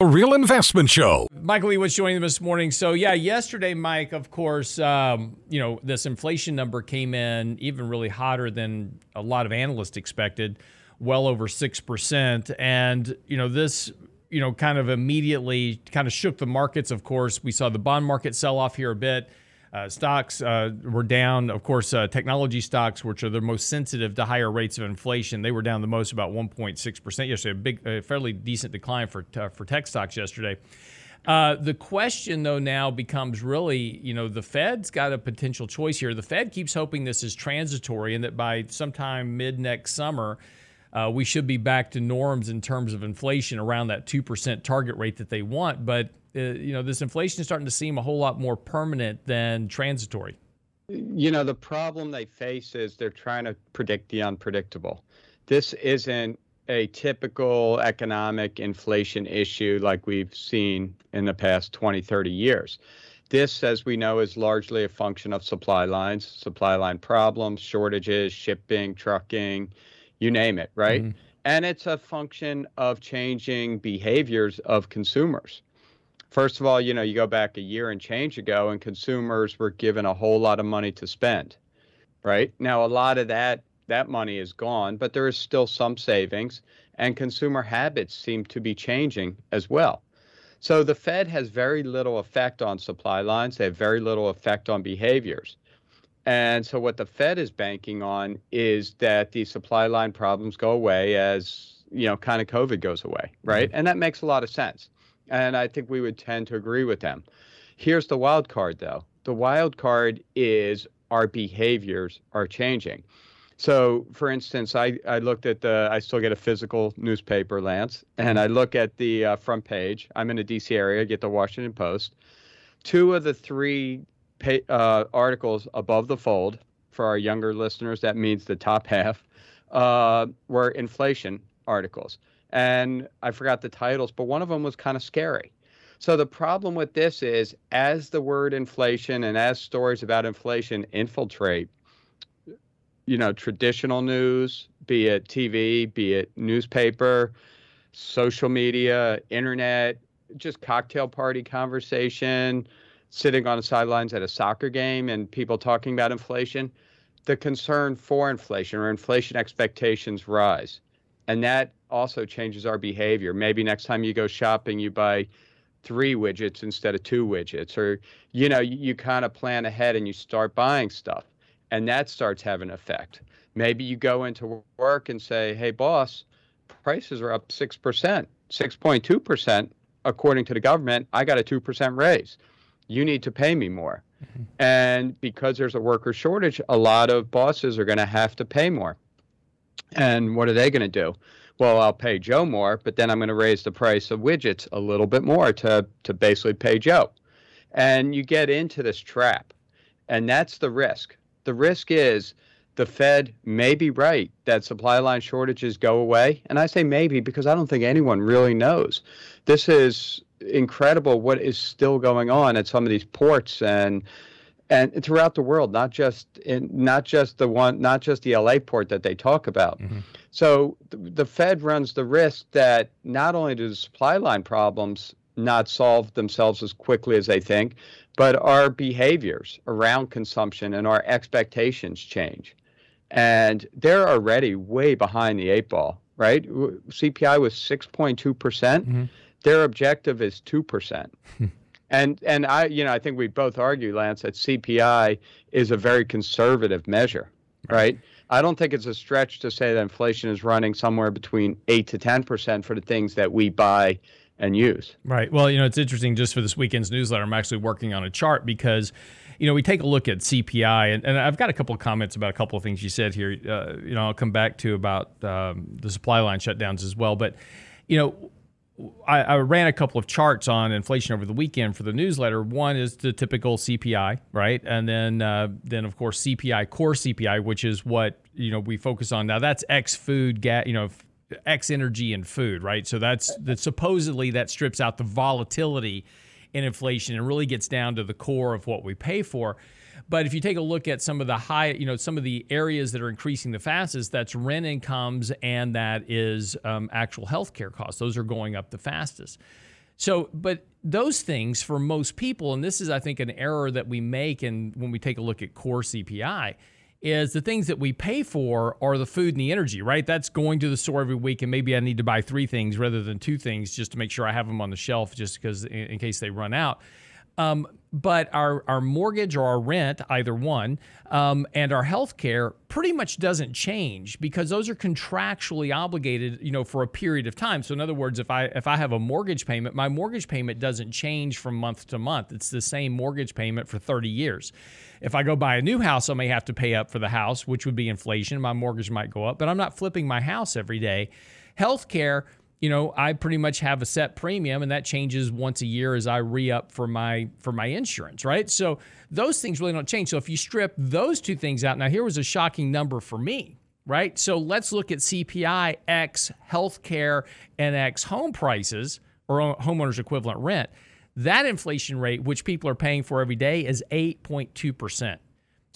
A real investment show. Michael Lebowitz joining this morning. So yeah, yesterday, Mike, of course, um, you know this inflation number came in even really hotter than a lot of analysts expected, well over six percent, and you know this. You know, kind of immediately kind of shook the markets. Of course, we saw the bond market sell off here a bit. Uh, stocks uh, were down. Of course, uh, technology stocks, which are the most sensitive to higher rates of inflation, they were down the most, about 1.6 percent yesterday. A big, a fairly decent decline for uh, for tech stocks yesterday. Uh, the question, though, now becomes really, you know, the Fed's got a potential choice here. The Fed keeps hoping this is transitory and that by sometime mid next summer, uh, we should be back to norms in terms of inflation around that 2% target rate that they want. But uh, you know, this inflation is starting to seem a whole lot more permanent than transitory. You know, the problem they face is they're trying to predict the unpredictable. This isn't a typical economic inflation issue like we've seen in the past 20, 30 years. This, as we know, is largely a function of supply lines, supply line problems, shortages, shipping, trucking, you name it, right? Mm-hmm. And it's a function of changing behaviors of consumers. First of all, you know, you go back a year and change ago, and consumers were given a whole lot of money to spend. Right now, a lot of that that money is gone, but there is still some savings, and consumer habits seem to be changing as well. So the Fed has very little effect on supply lines. They have very little effect on behaviors. And so what the Fed is banking on is that the supply line problems go away as, you know, kind of COVID goes away, right? Mm-hmm. And that makes a lot of sense. And I think we would tend to agree with them. Here's the wild card, though the wild card is our behaviors are changing. So, for instance, I, I looked at the, I still get a physical newspaper, Lance, and I look at the uh, front page. I'm in the DC area, I get the Washington Post. Two of the three uh, articles above the fold, for our younger listeners, that means the top half, uh, were inflation articles and I forgot the titles, but one of them was kind of scary. So the problem with this is as the word inflation and as stories about inflation infiltrate, you know, traditional news, be it TV, be it newspaper, social media, internet, just cocktail party conversation, sitting on the sidelines at a soccer game and people talking about inflation, the concern for inflation or inflation expectations rise. And that also changes our behavior. Maybe next time you go shopping, you buy three widgets instead of two widgets, or you know, you, you kind of plan ahead and you start buying stuff, and that starts having an effect. Maybe you go into work and say, "Hey, boss, prices are up six percent, six point two percent, according to the government. I got a two percent raise. You need to pay me more." Mm-hmm. And because there's a worker shortage, a lot of bosses are going to have to pay more. And what are they going to do? Well, I'll pay Joe more, but then I'm going to raise the price of widgets a little bit more to, to basically pay Joe. And you get into this trap. And that's the risk. The risk is the Fed may be right that supply line shortages go away. And I say maybe because I don't think anyone really knows. This is incredible what is still going on at some of these ports and and throughout the world, not just in not just the one, not just the LA port that they talk about. Mm-hmm. So the, the Fed runs the risk that not only do the supply line problems not solve themselves as quickly as they think, but our behaviors around consumption and our expectations change. And they're already way behind the eight ball, right? CPI was 6.2%. percent mm-hmm. Their objective is 2%. And and I you know I think we both argue, Lance, that CPI is a very conservative measure, right? I don't think it's a stretch to say that inflation is running somewhere between eight to ten percent for the things that we buy and use. Right. Well, you know, it's interesting. Just for this weekend's newsletter, I'm actually working on a chart because, you know, we take a look at CPI, and, and I've got a couple of comments about a couple of things you said here. Uh, you know, I'll come back to about um, the supply line shutdowns as well, but you know I, I, ran a couple of charts on inflation over the weekend for the newsletter. One is the typical CPI, right, and then uh, then of course CPI core CPI, which is what you know we focus on now. That's X food, gas, you know, X energy and food, right? So that's that supposedly that strips out the volatility in inflation and really gets down to the core of what we pay for. But if you take a look at some of the high, you know, some of the areas that are increasing the fastest, that's rent incomes and that is um, actual healthcare costs. Those are going up the fastest. So, but those things for most people, and this is, I think, an error that we make, and when we take a look at core CPI, is the things that we pay for are the food and the energy, right? That's going to the store every week, and maybe I need to buy three things rather than two things just to make sure I have them on the shelf, just because in, in case they run out. Um, but our, our mortgage or our rent, either one, um, and our health care pretty much doesn't change because those are contractually obligated, you know, for a period of time. So in other words, if I if I have a mortgage payment, my mortgage payment doesn't change from month to month. It's the same mortgage payment for 30 years. If I go buy a new house, I may have to pay up for the house, which would be inflation. My mortgage might go up, but I'm not flipping my house every day. Healthcare you know, I pretty much have a set premium and that changes once a year as I re-up for my for my insurance, right? So those things really don't change. So if you strip those two things out, now here was a shocking number for me, right? So let's look at CPI X healthcare and X home prices or homeowners equivalent rent. That inflation rate, which people are paying for every day, is 8.2%.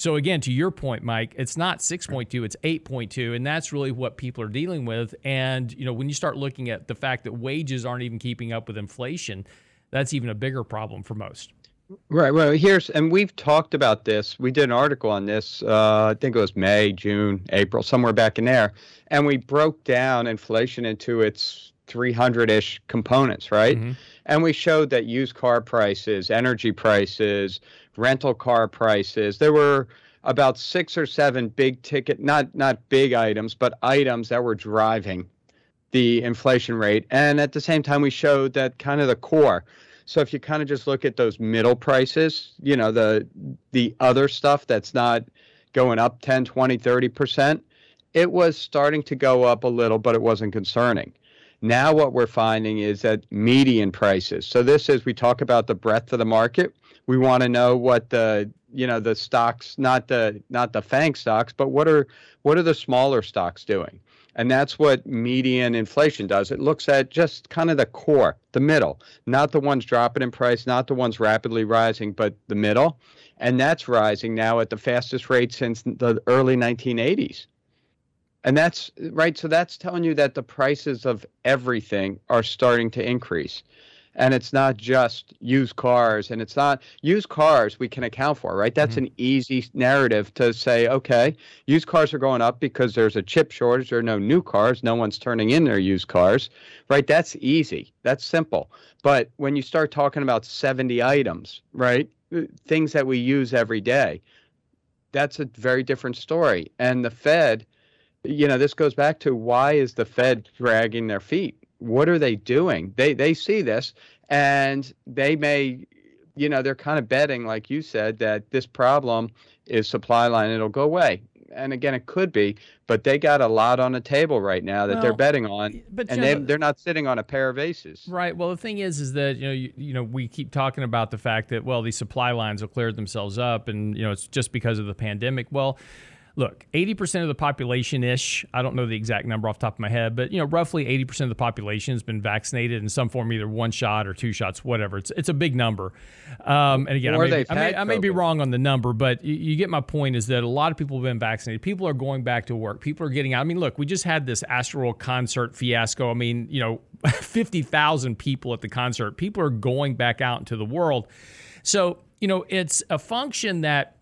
So again, to your point, Mike, it's not 6.2, it's 8.2, and that's really what people are dealing with. And you know, when you start looking at the fact that wages aren't even keeping up with inflation, that's even a bigger problem for most. Right. Well, here's and we've talked about this. We did an article on this. Uh, I think it was May, June, April, somewhere back in there, and we broke down inflation into its 300-ish components, right? Mm-hmm. And we showed that used car prices, energy prices, rental car prices. There were about six or seven big ticket, not not big items, but items that were driving the inflation rate. And at the same time, we showed that kind of the core. So if you kind of just look at those middle prices, you know, the the other stuff that's not going up 10, 20, 30%, it was starting to go up a little, but it wasn't concerning. Now what we're finding is that median prices. So this is we talk about the breadth of the market we want to know what the you know the stocks not the not the FANG stocks but what are what are the smaller stocks doing? And that's what median inflation does. It looks at just kind of the core the middle not the ones dropping in price not the ones rapidly rising but the middle. And that's rising now at the fastest rate since the early 1980s and that's right so that's telling you that the prices of everything are starting to increase and it's not just used cars and it's not used cars we can account for right? That's mm-hmm. an easy narrative to say okay used cars are going up because there's a chip shortage there are no new cars no one's turning in their used cars right? That's easy that's simple. But when you start talking about 70 items right uh, things that we use every day that's a very different story. And the fed you know this goes back to why is the fed dragging their feet what are they doing? They they see this and they may, you know, they're kind of betting, like you said, that this problem is supply line. It'll go away. And again, it could be, but they got a lot on the table right now that well, they're betting on, but and they, they're not sitting on a pair of aces. Right. Well, the thing is, is that you know, you, you know, we keep talking about the fact that well, these supply lines will clear themselves up, and you know, it's just because of the pandemic. Well, look, 80% of the population ish, I don't know the exact number off the top of my head, but you know, roughly 80% of the population has been vaccinated in some form, either one shot or two shots, whatever. It's it's a big number. Um, and again, I may, I may, I may, be wrong on the number, but you, you, get my point is that a lot of people have been vaccinated. People are going back to work. People are getting out. I mean, look, we just had this Astroworld concert fiasco. I mean, you know, 50,000 people at the concert. People are going back out into the world. So, you know, it's a function that,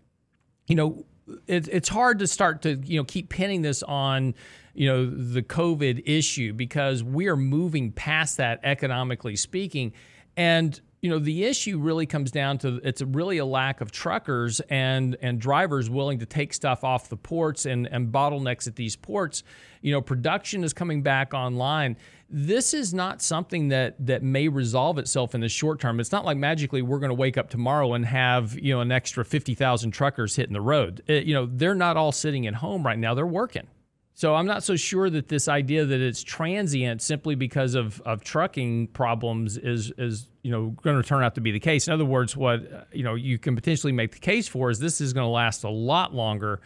you know, it, it's hard to start to you know keep pinning this on you know the COVID issue because we are moving past that economically speaking, and you know the issue really comes down to it's really a lack of truckers and and drivers willing to take stuff off the ports and and bottlenecks at these ports. You know production is coming back online this is not something that that may resolve itself in the short term it's not like magically we're going to wake up tomorrow and have you know an extra 50,000 truckers hitting the road it, you know they're not all sitting at home right now they're working so I'm not so sure that this idea that it's transient simply because of, of trucking problems is is you know going to turn out to be the case. In other words, what uh, you know you can potentially make the case for is this is going to last a lot longer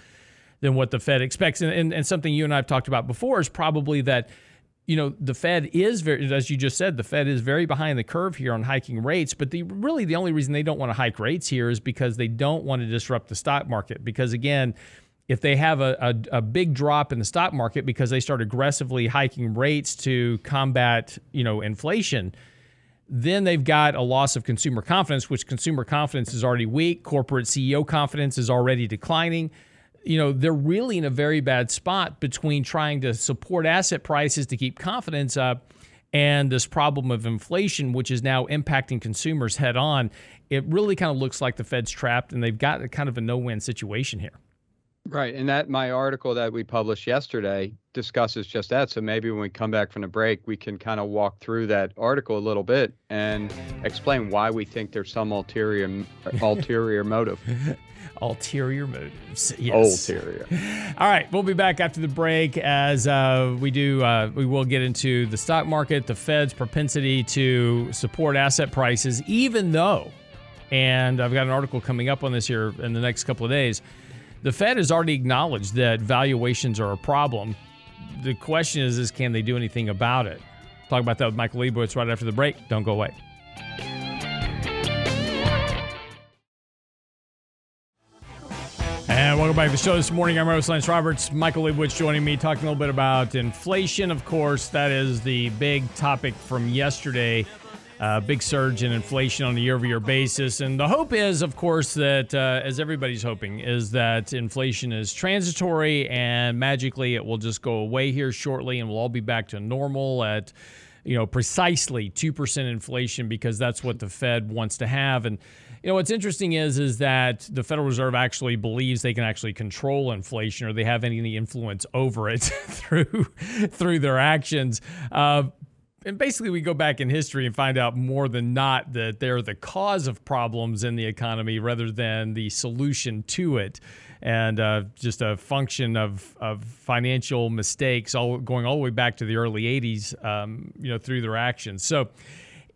than what the Fed expects. And, and, and something you and I have talked about before is probably that you know the Fed is very, as you just said, the Fed is very behind the curve here on hiking rates. But the really the only reason they don't want to hike rates here is because they don't want to disrupt the stock market. Because again if they have a, a, a, big drop in the stock market because they start aggressively hiking rates to combat you know inflation Then they've got a loss of consumer confidence, which consumer confidence is already weak. Corporate CEO confidence is already declining. You know, they're really in a very bad spot between trying to support asset prices to keep confidence up and this problem of inflation, which is now impacting consumers head on. It really kind of looks like the Fed's trapped and they've got kind of a no win situation here. Right. And that my article that we published yesterday discusses just that. So maybe when we come back from the break, we can kind of walk through that article a little bit and explain why we think there's some ulterior ulterior motive. ulterior motives. Yes. Ulterior. All right, we'll be back after the break as uh, we do. Uh, we will get into the stock market, the Fed's propensity to support asset prices, even though, and I've got an article coming up on this here in the next couple of days the Fed has already acknowledged that valuations are a problem. The question is, is can they do anything about it? Talk about that with Michael Lebowitz right after the break. Don't go away. And welcome back to the show this morning. I'm Rose Lance Roberts. Michael Lebowitz joining me, talking a little bit about inflation. Of course, that is the big topic from yesterday uh, big surge in inflation on a year-over-year basis, and the hope is, of course, that uh, as everybody's hoping, is that inflation is transitory and magically it will just go away here shortly, and we'll all be back to normal at, you know, precisely two percent inflation because that's what the Fed wants to have. And you know what's interesting is is that the Federal Reserve actually believes they can actually control inflation or they have any influence over it through through their actions. Uh, and basically we go back in history and find out more than not that they're the cause of problems in the economy rather than the solution to it. And uh, just a function of, of financial mistakes all going all the way back to the early 80s um, you know through their actions. So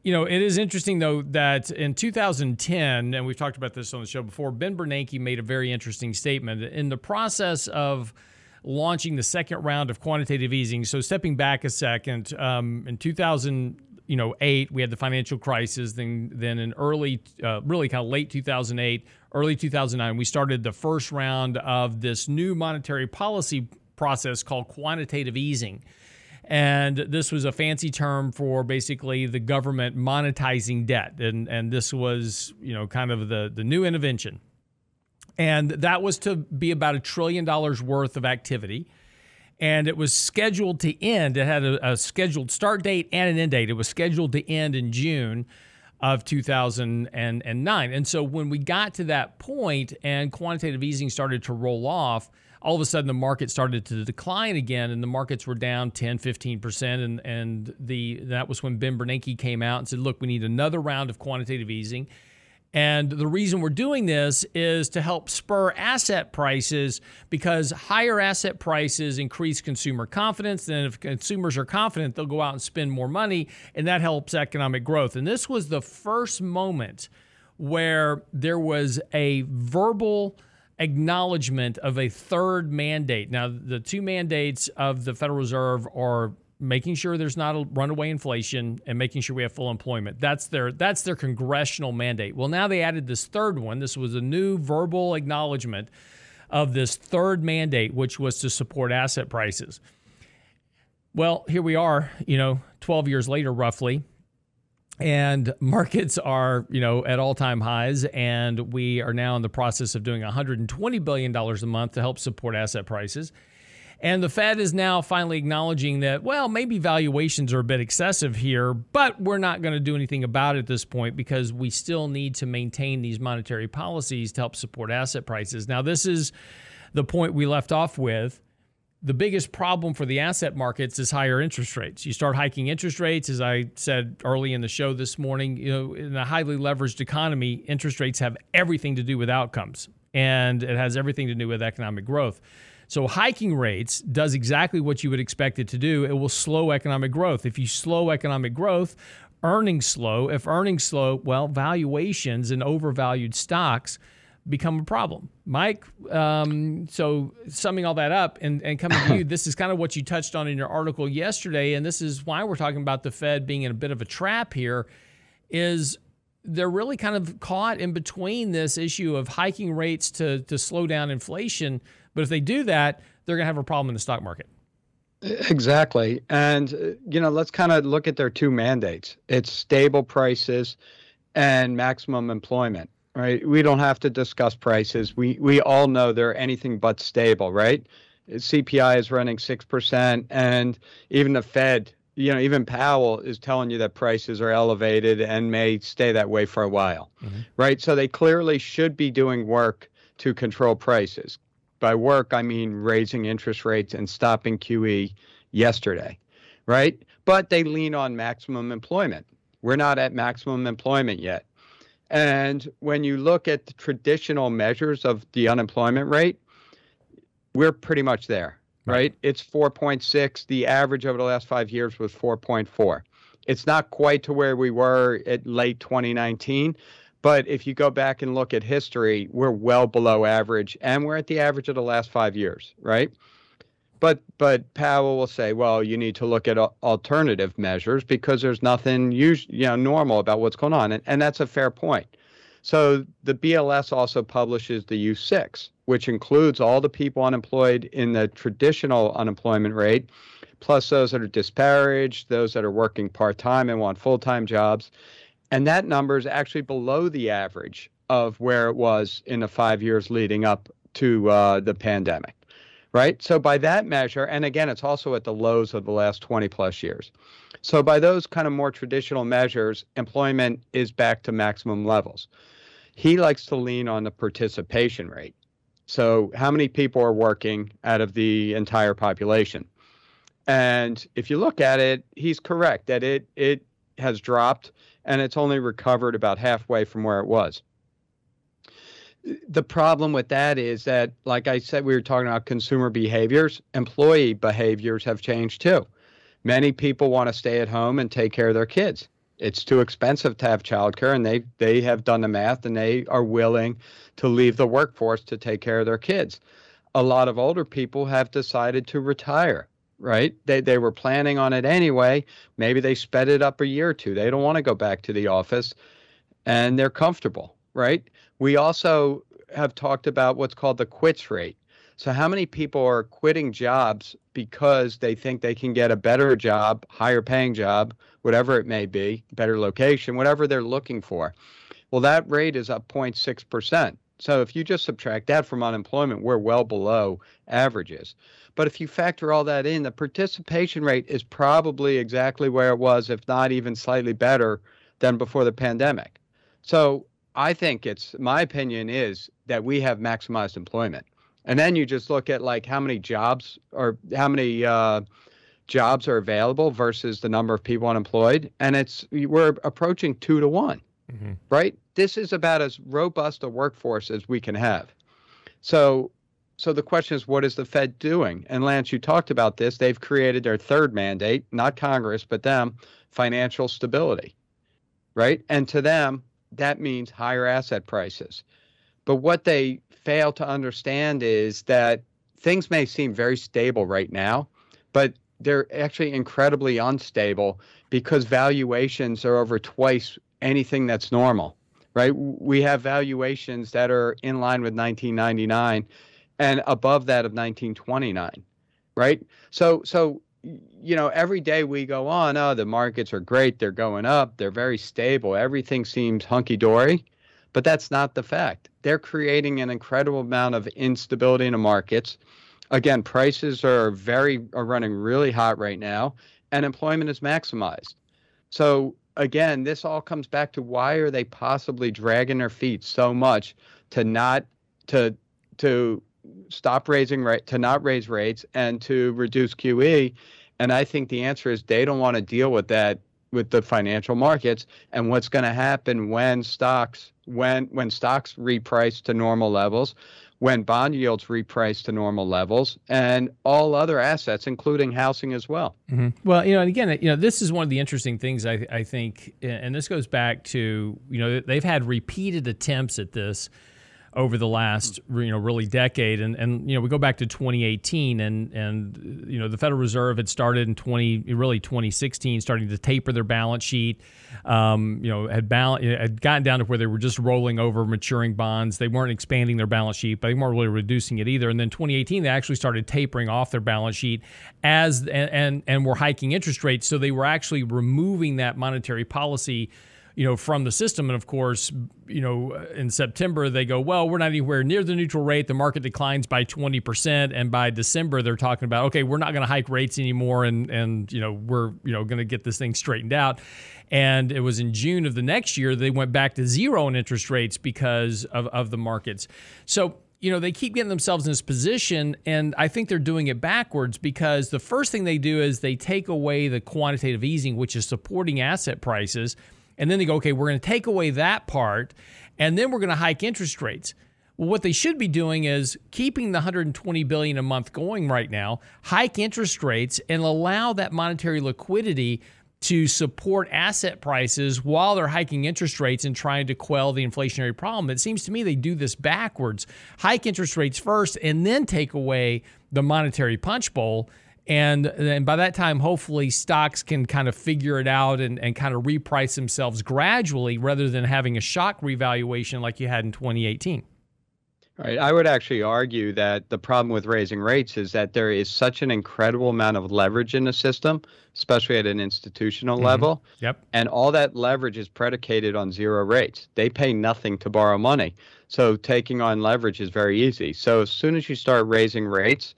you know it is interesting though that in 2010 and we've talked about this on the show before ben bernanke made a very interesting statement. In the process of launching the second round of quantitative easing. So stepping back a second, um, in 2000 you know, eight, we had the financial crisis. Then, then in early, uh, really kind of late 2008, early 2009, we started the first round of this new monetary policy process called quantitative easing. And this was a fancy term for basically the government monetizing debt. And, and this was, you know, kind of the, the new intervention and that was to be about a trillion dollars worth of activity. And it was scheduled to end. It had a, a, scheduled start date and an end date. It was scheduled to end in June of 2009. And so when we got to that point and quantitative easing started to roll off, all of a sudden the market started to decline again and the markets were down 10 15% and and the that was when Ben Bernanke came out and said look we need another round of quantitative easing and the reason we're doing this is to help spur asset prices because higher asset prices increase consumer confidence. And if consumers are confident, they'll go out and spend more money, and that helps economic growth. And this was the first moment where there was a verbal acknowledgement of a third mandate. Now, the two mandates of the Federal Reserve are making sure there's not a runaway inflation and making sure we have full employment. That's their that's their congressional mandate. Well, now they added this third one. This was a new verbal acknowledgement of this third mandate which was to support asset prices. Well, here we are, you know, 12 years later roughly, and markets are, you know, at all-time highs and we are now in the process of doing 120 billion dollars a month to help support asset prices. And the Fed is now finally acknowledging that, well, maybe valuations are a bit excessive here, but we're not going to do anything about it at this point because we still need to maintain these monetary policies to help support asset prices. Now, this is the point we left off with. The biggest problem for the asset markets is higher interest rates. You start hiking interest rates, as I said early in the show this morning, you know, in a highly leveraged economy, interest rates have everything to do with outcomes and it has everything to do with economic growth. So hiking rates does exactly what you would expect it to do. It will slow economic growth. If you slow economic growth, earnings slow. If earnings slow, well, valuations and overvalued stocks become a problem. Mike, um, so summing all that up and, and coming to you, this is kind of what you touched on in your article yesterday, and this is why we're talking about the Fed being in a bit of a trap here, is they're really kind of caught in between this issue of hiking rates to, to slow down inflation – but if they do that, they're going to have a problem in the stock market. Exactly. And, uh, you know, let's kind of look at their two mandates it's stable prices and maximum employment, right? We don't have to discuss prices. We, we all know they're anything but stable, right? CPI is running 6%, and even the Fed, you know, even Powell is telling you that prices are elevated and may stay that way for a while, mm-hmm. right? So they clearly should be doing work to control prices. By work, I mean raising interest rates and stopping QE yesterday, right? But they lean on maximum employment. We're not at maximum employment yet. And when you look at the traditional measures of the unemployment rate, we're pretty much there, right? right? It's 4.6. The average over the last five years was 4.4. It's not quite to where we were at late 2019, but if you go back and look at history, we're well below average, and we're at the average of the last five years, right? But but Powell will say, well, you need to look at alternative measures because there's nothing us- you know normal about what's going on, and, and that's a fair point. So the BLS also publishes the U6, which includes all the people unemployed in the traditional unemployment rate, plus those that are disparaged, those that are working part time and want full time jobs. And that number is actually below the average of where it was in the five years leading up to uh, the pandemic, right? So, by that measure, and again, it's also at the lows of the last 20 plus years. So, by those kind of more traditional measures, employment is back to maximum levels. He likes to lean on the participation rate. So, how many people are working out of the entire population? And if you look at it, he's correct that it it has dropped and it's only recovered about halfway from where it was. The problem with that is that, like I said, we were talking about consumer behaviors, employee behaviors have changed too. Many people want to stay at home and take care of their kids. It's too expensive to have childcare, and they, they have done the math and they are willing to leave the workforce to take care of their kids. A lot of older people have decided to retire right? They they were planning on it anyway. Maybe they sped it up a year or two. They don't want to go back to the office and they're comfortable, right? We also have talked about what's called the quits rate. So how many people are quitting jobs because they think they can get a better job, higher paying job, whatever it may be, better location, whatever they're looking for. Well, that rate is up 0.6%. So if you just subtract that from unemployment, we're well below averages. But if you factor all that in, the participation rate is probably exactly where it was, if not even slightly better than before the pandemic. So I think it's my opinion is that we have maximized employment. And then you just look at like how many jobs or how many uh, jobs are available versus the number of people unemployed, and it's we're approaching two to one, mm-hmm. right? This is about as robust a workforce as we can have. So so the question is, what is the Fed doing? And Lance, you talked about this. They've created their third mandate, not Congress, but them, financial stability, right? And to them, that means higher asset prices. But what they fail to understand is that things may seem very stable right now, but they're actually incredibly unstable because valuations are over twice anything that's normal, right? We have valuations that are in line with 1999 and above that of 1929, right? So, so you know, every day we go on, oh, the markets are great, they're going up, they're very stable, everything seems hunky dory, but that's not the fact. They're creating an incredible amount of instability in the markets. Again, prices are very are running really hot right now, and employment is maximized. So again, this all comes back to why are they possibly dragging their feet so much to not to to stop raising rate to not raise rates and to reduce QE. And I think the answer is they don't want to deal with that with the financial markets and what's going to happen when stocks when when stocks reprice to normal levels when bond yields reprice to normal levels and all other assets including housing as well mm-hmm. well you know and again you know this is one of the interesting things I, I think and this goes back to you know they've had repeated attempts at this over the last you know really decade. And and you know we go back to 2018 and and you know the Federal Reserve had started in 20 really 2016 starting to taper their balance sheet. Um, you know had balance had gotten down to where they were just rolling over maturing bonds. They weren't expanding their balance sheet but they weren't really reducing it either. And then 2018 they actually started tapering off their balance sheet as and and, and were hiking interest rates. So they were actually removing that monetary policy you know, from the system. And of course, you know, in September they go, well, we're not anywhere near the neutral rate. The market declines by 20%, and by December they're talking about, okay, we're not going to hike rates anymore, and and you know, we're you know going to get this thing straightened out. And it was in June of the next year they went back to zero in interest rates because of of the markets. So you know, they keep getting themselves in this position, and I think they're doing it backwards because the first thing they do is they take away the quantitative easing, which is supporting asset prices and then they go, okay, we're going to take away that part, and then we're going to hike interest rates. Well, what they should be doing is keeping the 120 billion a month going right now, hike interest rates, and allow that monetary liquidity to support asset prices while they're hiking interest rates and trying to quell the inflationary problem. It seems to me they do this backwards. Hike interest rates first and then take away the monetary punch bowl and then by that time, hopefully, stocks can kind of figure it out and, and kind of reprice themselves gradually rather than having a shock revaluation like you had in 2018. Right. I would actually argue that the problem with raising rates is that there is such an incredible amount of leverage in the system, especially at an institutional mm-hmm. level. Yep. And all that leverage is predicated on zero rates. They pay nothing to borrow money. So taking on leverage is very easy. So as soon as you start raising rates,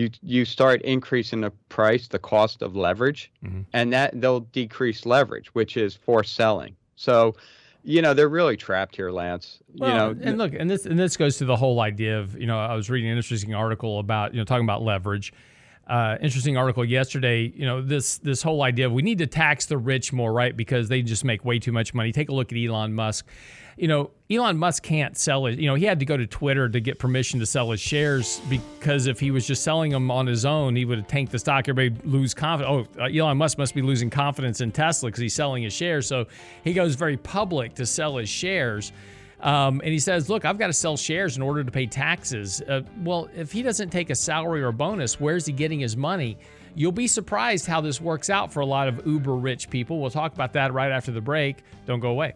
you you start increasing the price, the cost of leverage, mm-hmm. and that they'll decrease leverage, which is forced selling. So, you know, they're really trapped here, Lance. Well, you know, and look, and this and this goes to the whole idea of you know, I was reading an interesting article about you know talking about leverage. Uh, interesting article yesterday. You know this this whole idea of we need to tax the rich more, right? Because they just make way too much money. Take a look at Elon Musk you know, Elon Musk can't sell it. You know, he had to go to Twitter to get permission to sell his shares because if he was just selling them on his own, he would have tanked the stock. Everybody lose confidence. Oh, uh, Elon Musk must be losing confidence in Tesla because he's selling his shares. So he goes very public to sell his shares. Um, and he says, Look, I've got to sell shares in order to pay taxes. Uh, well, if he doesn't take a salary or a bonus, where's he getting his money? You'll be surprised how this works out for a lot of uber rich people. We'll talk about that right after the break. Don't go away.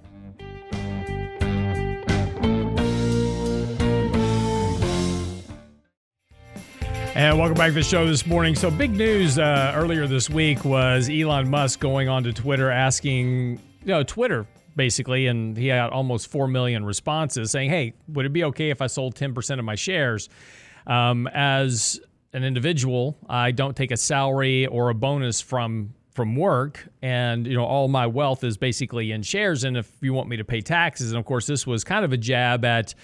And welcome back to the show this morning. So, big news uh, earlier this week was Elon Musk going on to Twitter asking, you know, Twitter basically, and he had almost 4 million responses saying, hey, would it be okay if I sold 10% of my shares? Um, as an individual, I don't take a salary or a bonus from from work and you know all my wealth is basically in shares and if you want me to pay taxes and of course this was kind of a jab at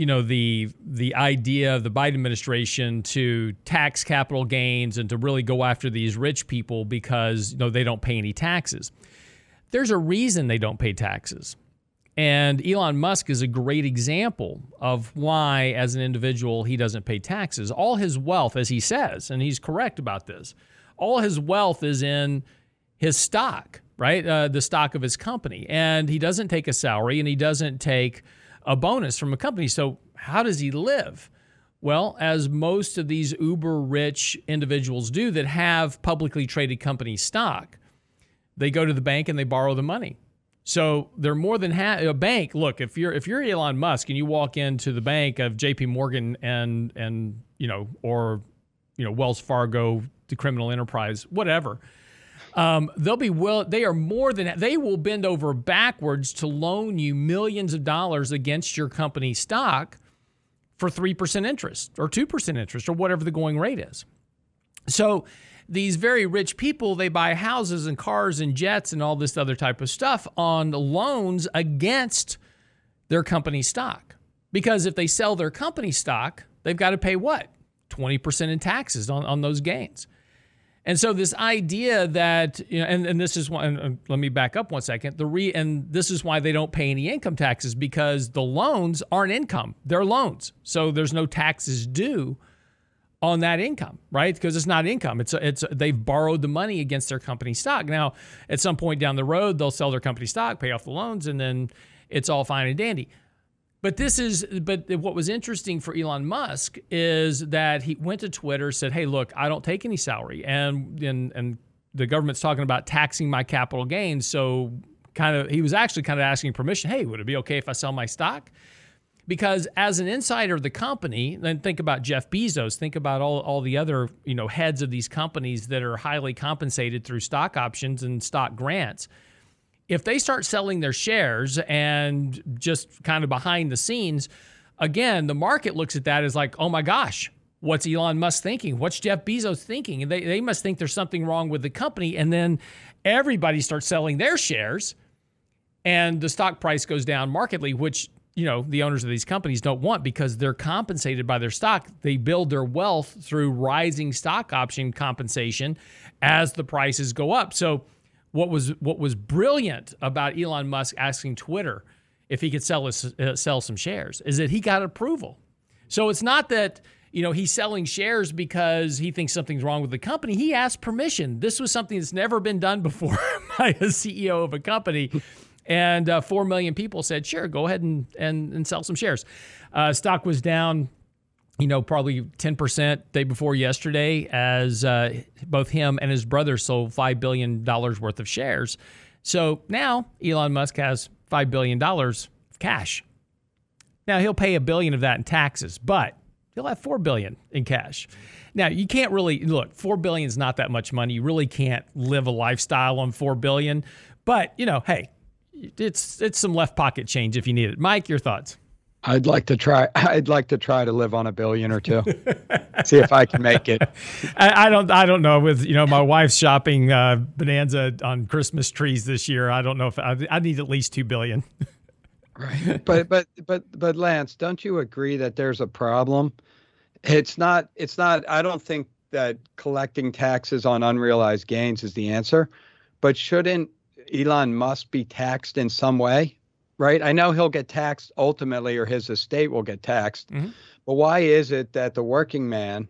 you know the the idea of the Biden administration to tax capital gains and to really go after these rich people because you know they don't pay any taxes. There's a reason they don't pay taxes. And Elon Musk is a great example of why, as an individual, he doesn't pay taxes. All his wealth, as he says, and he's correct about this, all his wealth is in his stock, right? Uh, the stock of his company. And he doesn't take a salary and he doesn't take a bonus from a company. So, how does he live? Well, as most of these uber rich individuals do that have publicly traded company stock, they go to the bank and they borrow the money. So they're more than ha- a bank. Look, if you're if you're Elon Musk and you walk into the bank of J.P. Morgan and and you know or you know Wells Fargo, the criminal enterprise, whatever, um, they'll be will they are more than they will bend over backwards to loan you millions of dollars against your company stock for 3% interest or 2% interest or whatever the going rate is. So these very rich people they buy houses and cars and jets and all this other type of stuff on loans against their company stock. Because if they sell their company stock, they've got to pay what? 20% in taxes on, on those gains. And so this idea that you know, and, and this is why. And let me back up one second. The re and this is why they don't pay any income taxes because the loans aren't income; they're loans. So there's no taxes due on that income, right? Because it's not income. It's it's they've borrowed the money against their company stock. Now, at some point down the road, they'll sell their company stock, pay off the loans, and then it's all fine and dandy. But this is, but what was interesting for Elon Musk is that he went to Twitter, said, "Hey, look, I don't take any salary, and and and the government's talking about taxing my capital gains, so kind of he was actually kind of asking permission. Hey, would it be okay if I sell my stock?" Because as an insider of the company, then think about Jeff Bezos, think about all, all the other you know heads of these companies that are highly compensated through stock options and stock grants if they start selling their shares and just kind of behind the scenes, again, the market looks at that as like, oh my gosh, what's Elon Musk thinking? What's Jeff Bezos thinking? And they, they must think there's something wrong with the company. And then everybody starts selling their shares and the stock price goes down markedly, which you know the owners of these companies don't want because they're compensated by their stock they build their wealth through rising stock option compensation as the prices go up so what was what was brilliant about Elon Musk asking Twitter if he could sell his, uh, sell some shares is that he got approval. So it's not that you know he's selling shares because he thinks something's wrong with the company. He asked permission. This was something that's never been done before by a CEO of a company. And uh, four million people said, "Sure, go ahead and and, and sell some shares." Uh, stock was down you know, probably 10% day before yesterday as uh, both him and his brother sold $5 billion worth of shares. So now Elon Musk has $5 billion of cash. Now he'll pay a billion of that in taxes, but he'll have 4 billion in cash. Now you can't really look, 4 billion is not that much money. You really can't live a lifestyle on 4 billion, but you know, hey, it's it's some left pocket change if you need it. Mike, your thoughts? I'd like to try. I'd like to try to live on a billion or two. See if I can make it. I, I, don't. I don't know. With you know, my wife's shopping uh, bonanza on Christmas trees this year. I don't know if I, I need at least two billion. right. But but but but Lance, don't you agree that there's a problem? It's not. It's not. I don't think that collecting taxes on unrealized gains is the answer. But shouldn't Elon Musk be taxed in some way? right? I know he'll get taxed ultimately, or his estate will get taxed. Mm-hmm. But why is it that the working man,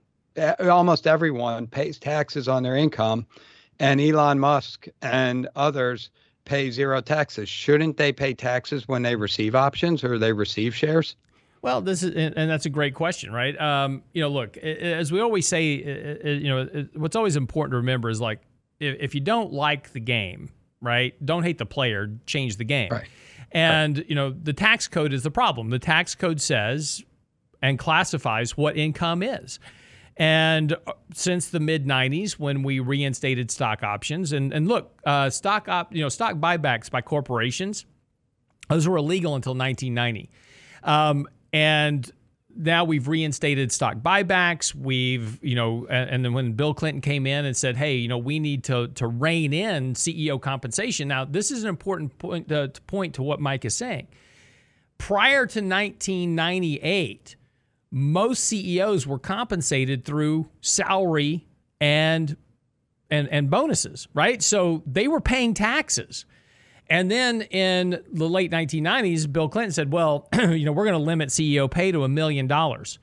almost everyone, pays taxes on their income, and Elon Musk and others pay zero taxes? Shouldn't they pay taxes when they receive options or they receive shares? Well, this is, and that's a great question, right? Um, you know, look, as we always say, you know, what's always important to remember is like, if you don't like the game, right, don't hate the player, change the game. Right. And, right. you know, the tax code is the problem. The tax code says and classifies what income is. And uh, since the mid 90s, when we reinstated stock options, and, and look, uh, stock op, you know, stock buybacks by corporations, those were illegal until 1990. Um, and now we've reinstated stock buybacks. We've, you know, and then when Bill Clinton came in and said, "Hey, you know, we need to to rein in CEO compensation." Now, this is an important point uh, to point to what Mike is saying. Prior to 1998, most CEOs were compensated through salary and and and bonuses, right? So they were paying taxes. And then in the late 1990s, Bill Clinton said, well, you know, we're going to limit CEO pay to a million dollars.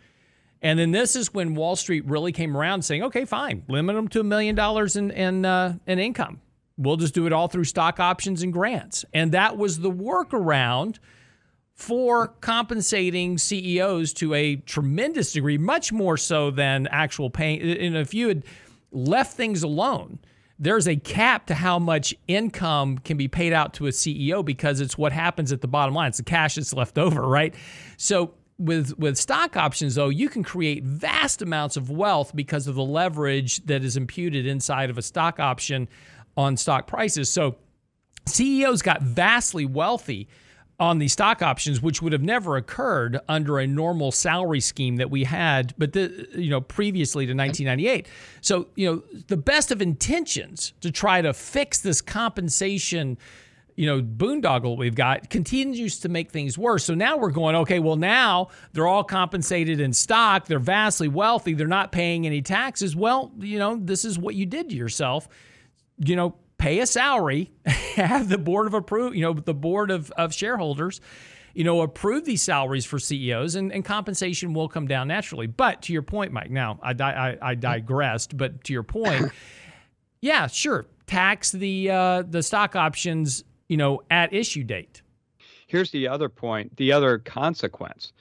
And then this is when Wall Street really came around saying, okay, fine, limit them to a million dollars in, in, uh, in income. We'll just do it all through stock options and grants. And that was the workaround for compensating CEOs to a tremendous degree, much more so than actual pay. And if you had left things alone, there's a cap to how much income can be paid out to a CEO because it's what happens at the bottom line. It's the cash that's left over, right? So with with stock options though, you can create vast amounts of wealth because of the leverage that is imputed inside of a stock option on stock prices. So CEOs got vastly wealthy on the stock options, which would have never occurred under a normal salary scheme that we had, but the, you know previously to 1998. So you know the best of intentions to try to fix this compensation, you know boondoggle we've got continues to make things worse. So now we're going okay. Well now they're all compensated in stock. They're vastly wealthy. They're not paying any taxes. Well, you know this is what you did to yourself. You know pay a salary, have the board of approve, you know, the board of, of shareholders, you know, approve these salaries for CEOs and, and compensation will come down naturally. But to your point, Mike, now I, I, I digressed, but to your point, yeah, sure, tax the uh, the stock options, you know, at issue date. Here's the other point, the other consequence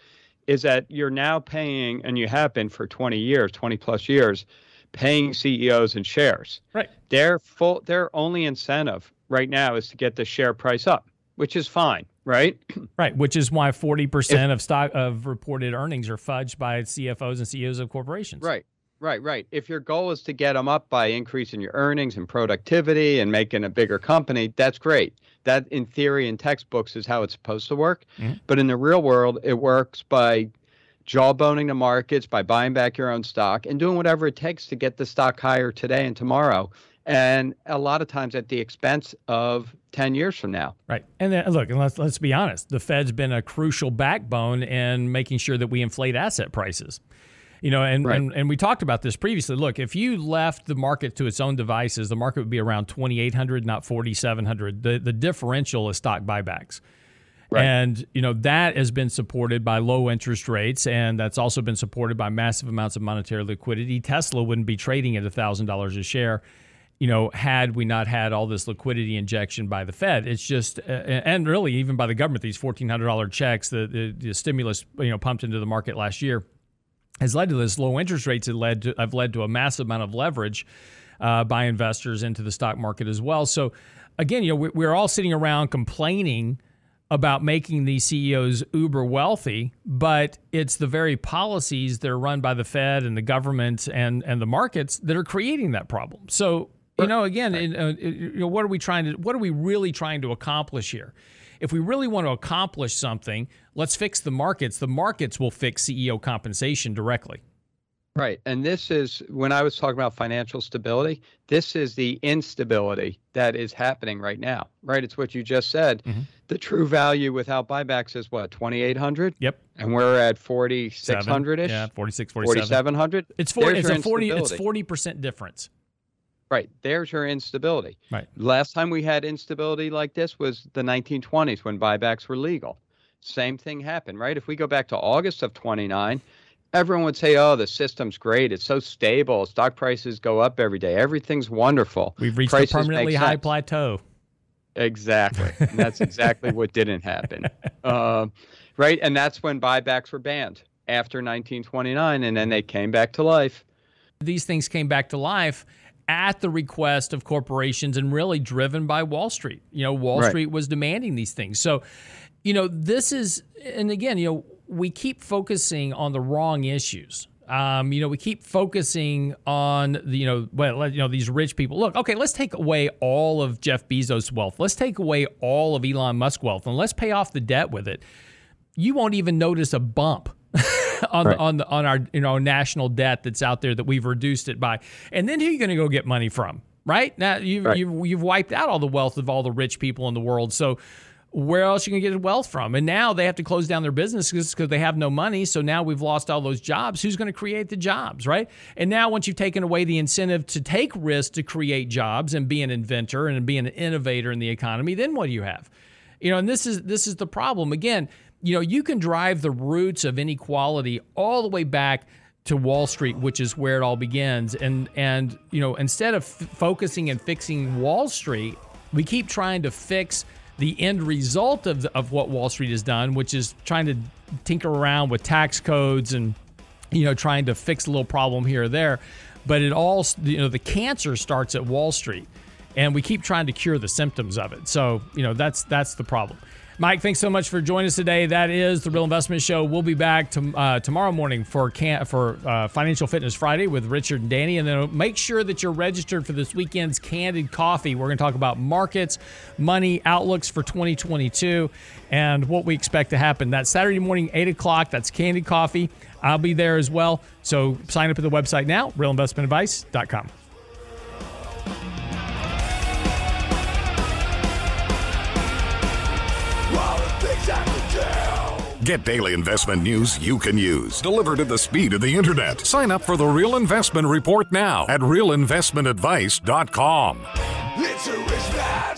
is that you're now paying, and you have been for 20 years, 20 plus years, paying CEOs in shares. Right. Their full, their only incentive right now is to get the share price up, which is fine, right? Right, which is why 40% of stock of reported earnings are fudged by CFOs and CEOs of corporations. Right. Right, right. If your goal is to get them up by increasing your earnings and productivity and making a bigger company, that's great. That, in theory, and textbooks, is how it's supposed to work. Mm-hmm. But in the real world, it works by jawboning the markets, by buying back your own stock, and doing whatever it takes to get the stock higher today and tomorrow. And a lot of times at the expense of 10 years from now. Right. And then, look, and let's, let's be honest, the Fed's been a crucial backbone in making sure that we inflate asset prices. You know, and, right. and and we talked about this previously. Look, if you left the market to its own devices, the market would be around 2800, not 4700. The the differential is stock buybacks. Right. And you know that has been supported by low interest rates, and that's also been supported by massive amounts of monetary liquidity. Tesla wouldn't be trading at thousand dollars a share, you know, had we not had all this liquidity injection by the Fed. It's just, uh, and really even by the government, these fourteen hundred dollar checks, the, the the stimulus you know pumped into the market last year has led to this. Low interest rates have led to have led to a massive amount of leverage uh, by investors into the stock market as well. So again, you know, we're all sitting around complaining about making these CEOs uber wealthy, but it's the very policies that are run by the Fed and the government and and the markets that are creating that problem. So you know, again, uh, you know, what are we trying to? What are we really trying to accomplish here? if we really want to accomplish something, let's fix the markets. The markets will fix CEO compensation directly. Right. And this is when I was talking about financial stability, this is the instability that is happening right now. Right? It's what you just said. Mm-hmm. The true value without buybacks is what, 2800? Yep. And we're at 4600ish? Yeah, 46 47. 4700? It's 40 it's a 40 it's 40% difference. Right. There's your instability. Right. Last time we had instability like this was the 1920s when buybacks were legal. Same thing happened, right? If we go back to August of 29, everyone would say, "Oh, the system's great. It's so stable. Stock prices go up every day. Everything's wonderful. We've reached prices a permanently high sense. plateau." Exactly. And that's exactly what didn't happen. Uh, right. And that's when buybacks were banned after 1929, and then they came back to life. These things came back to life at the request of corporations and really driven by Wall Street. You know, Wall right. Street was demanding these things. So, you know, this is, and again, you know, we keep focusing on the wrong issues. Um, you know, we keep focusing on the, you know, well, you know, these rich people. Look, okay, let's take away all of Jeff Bezos' wealth. Let's take away all of Elon Musk's wealth, and let's pay off the debt with it. You won't even notice a bump on right. the, on the, on our you know national debt that's out there that we've reduced it by. And then who are you going to go get money from? Right now, you've, right. you've you've wiped out all the wealth of all the rich people in the world. So where else are you going to get wealth from? And now they have to close down their businesses because they have no money. So now we've lost all those jobs. Who's going to create the jobs, right? And now once you've taken away the incentive to take risks to create jobs and be an inventor and be an innovator in the economy, then what do you have? You know, and this is this is the problem. Again, you know, you can drive the roots of inequality all the way back to Wall Street, which is where it all begins. And and you know, instead of f- focusing and fixing Wall Street, we keep trying to fix the end result of the, of what Wall Street has done, which is trying to tinker around with tax codes and you know trying to fix a little problem here or there. But it all you know the cancer starts at Wall Street, and we keep trying to cure the symptoms of it. So you know that's that's the problem. Mike, thanks so much for joining us today. That is the Real Investment Show. We'll be back to, uh, tomorrow morning for for uh, Financial Fitness Friday with Richard and Danny, and then make sure that you're registered for this weekend's Candid Coffee. We're going to talk about markets, money, outlooks for 2022, and what we expect to happen. That's Saturday morning, eight o'clock. That's Candid Coffee. I'll be there as well. So sign up at the website now, realinvestmentadvice.com. Get daily investment news you can use, delivered at the speed of the internet. Sign up for the Real Investment Report now at realinvestmentadvice.com. It's a rich man.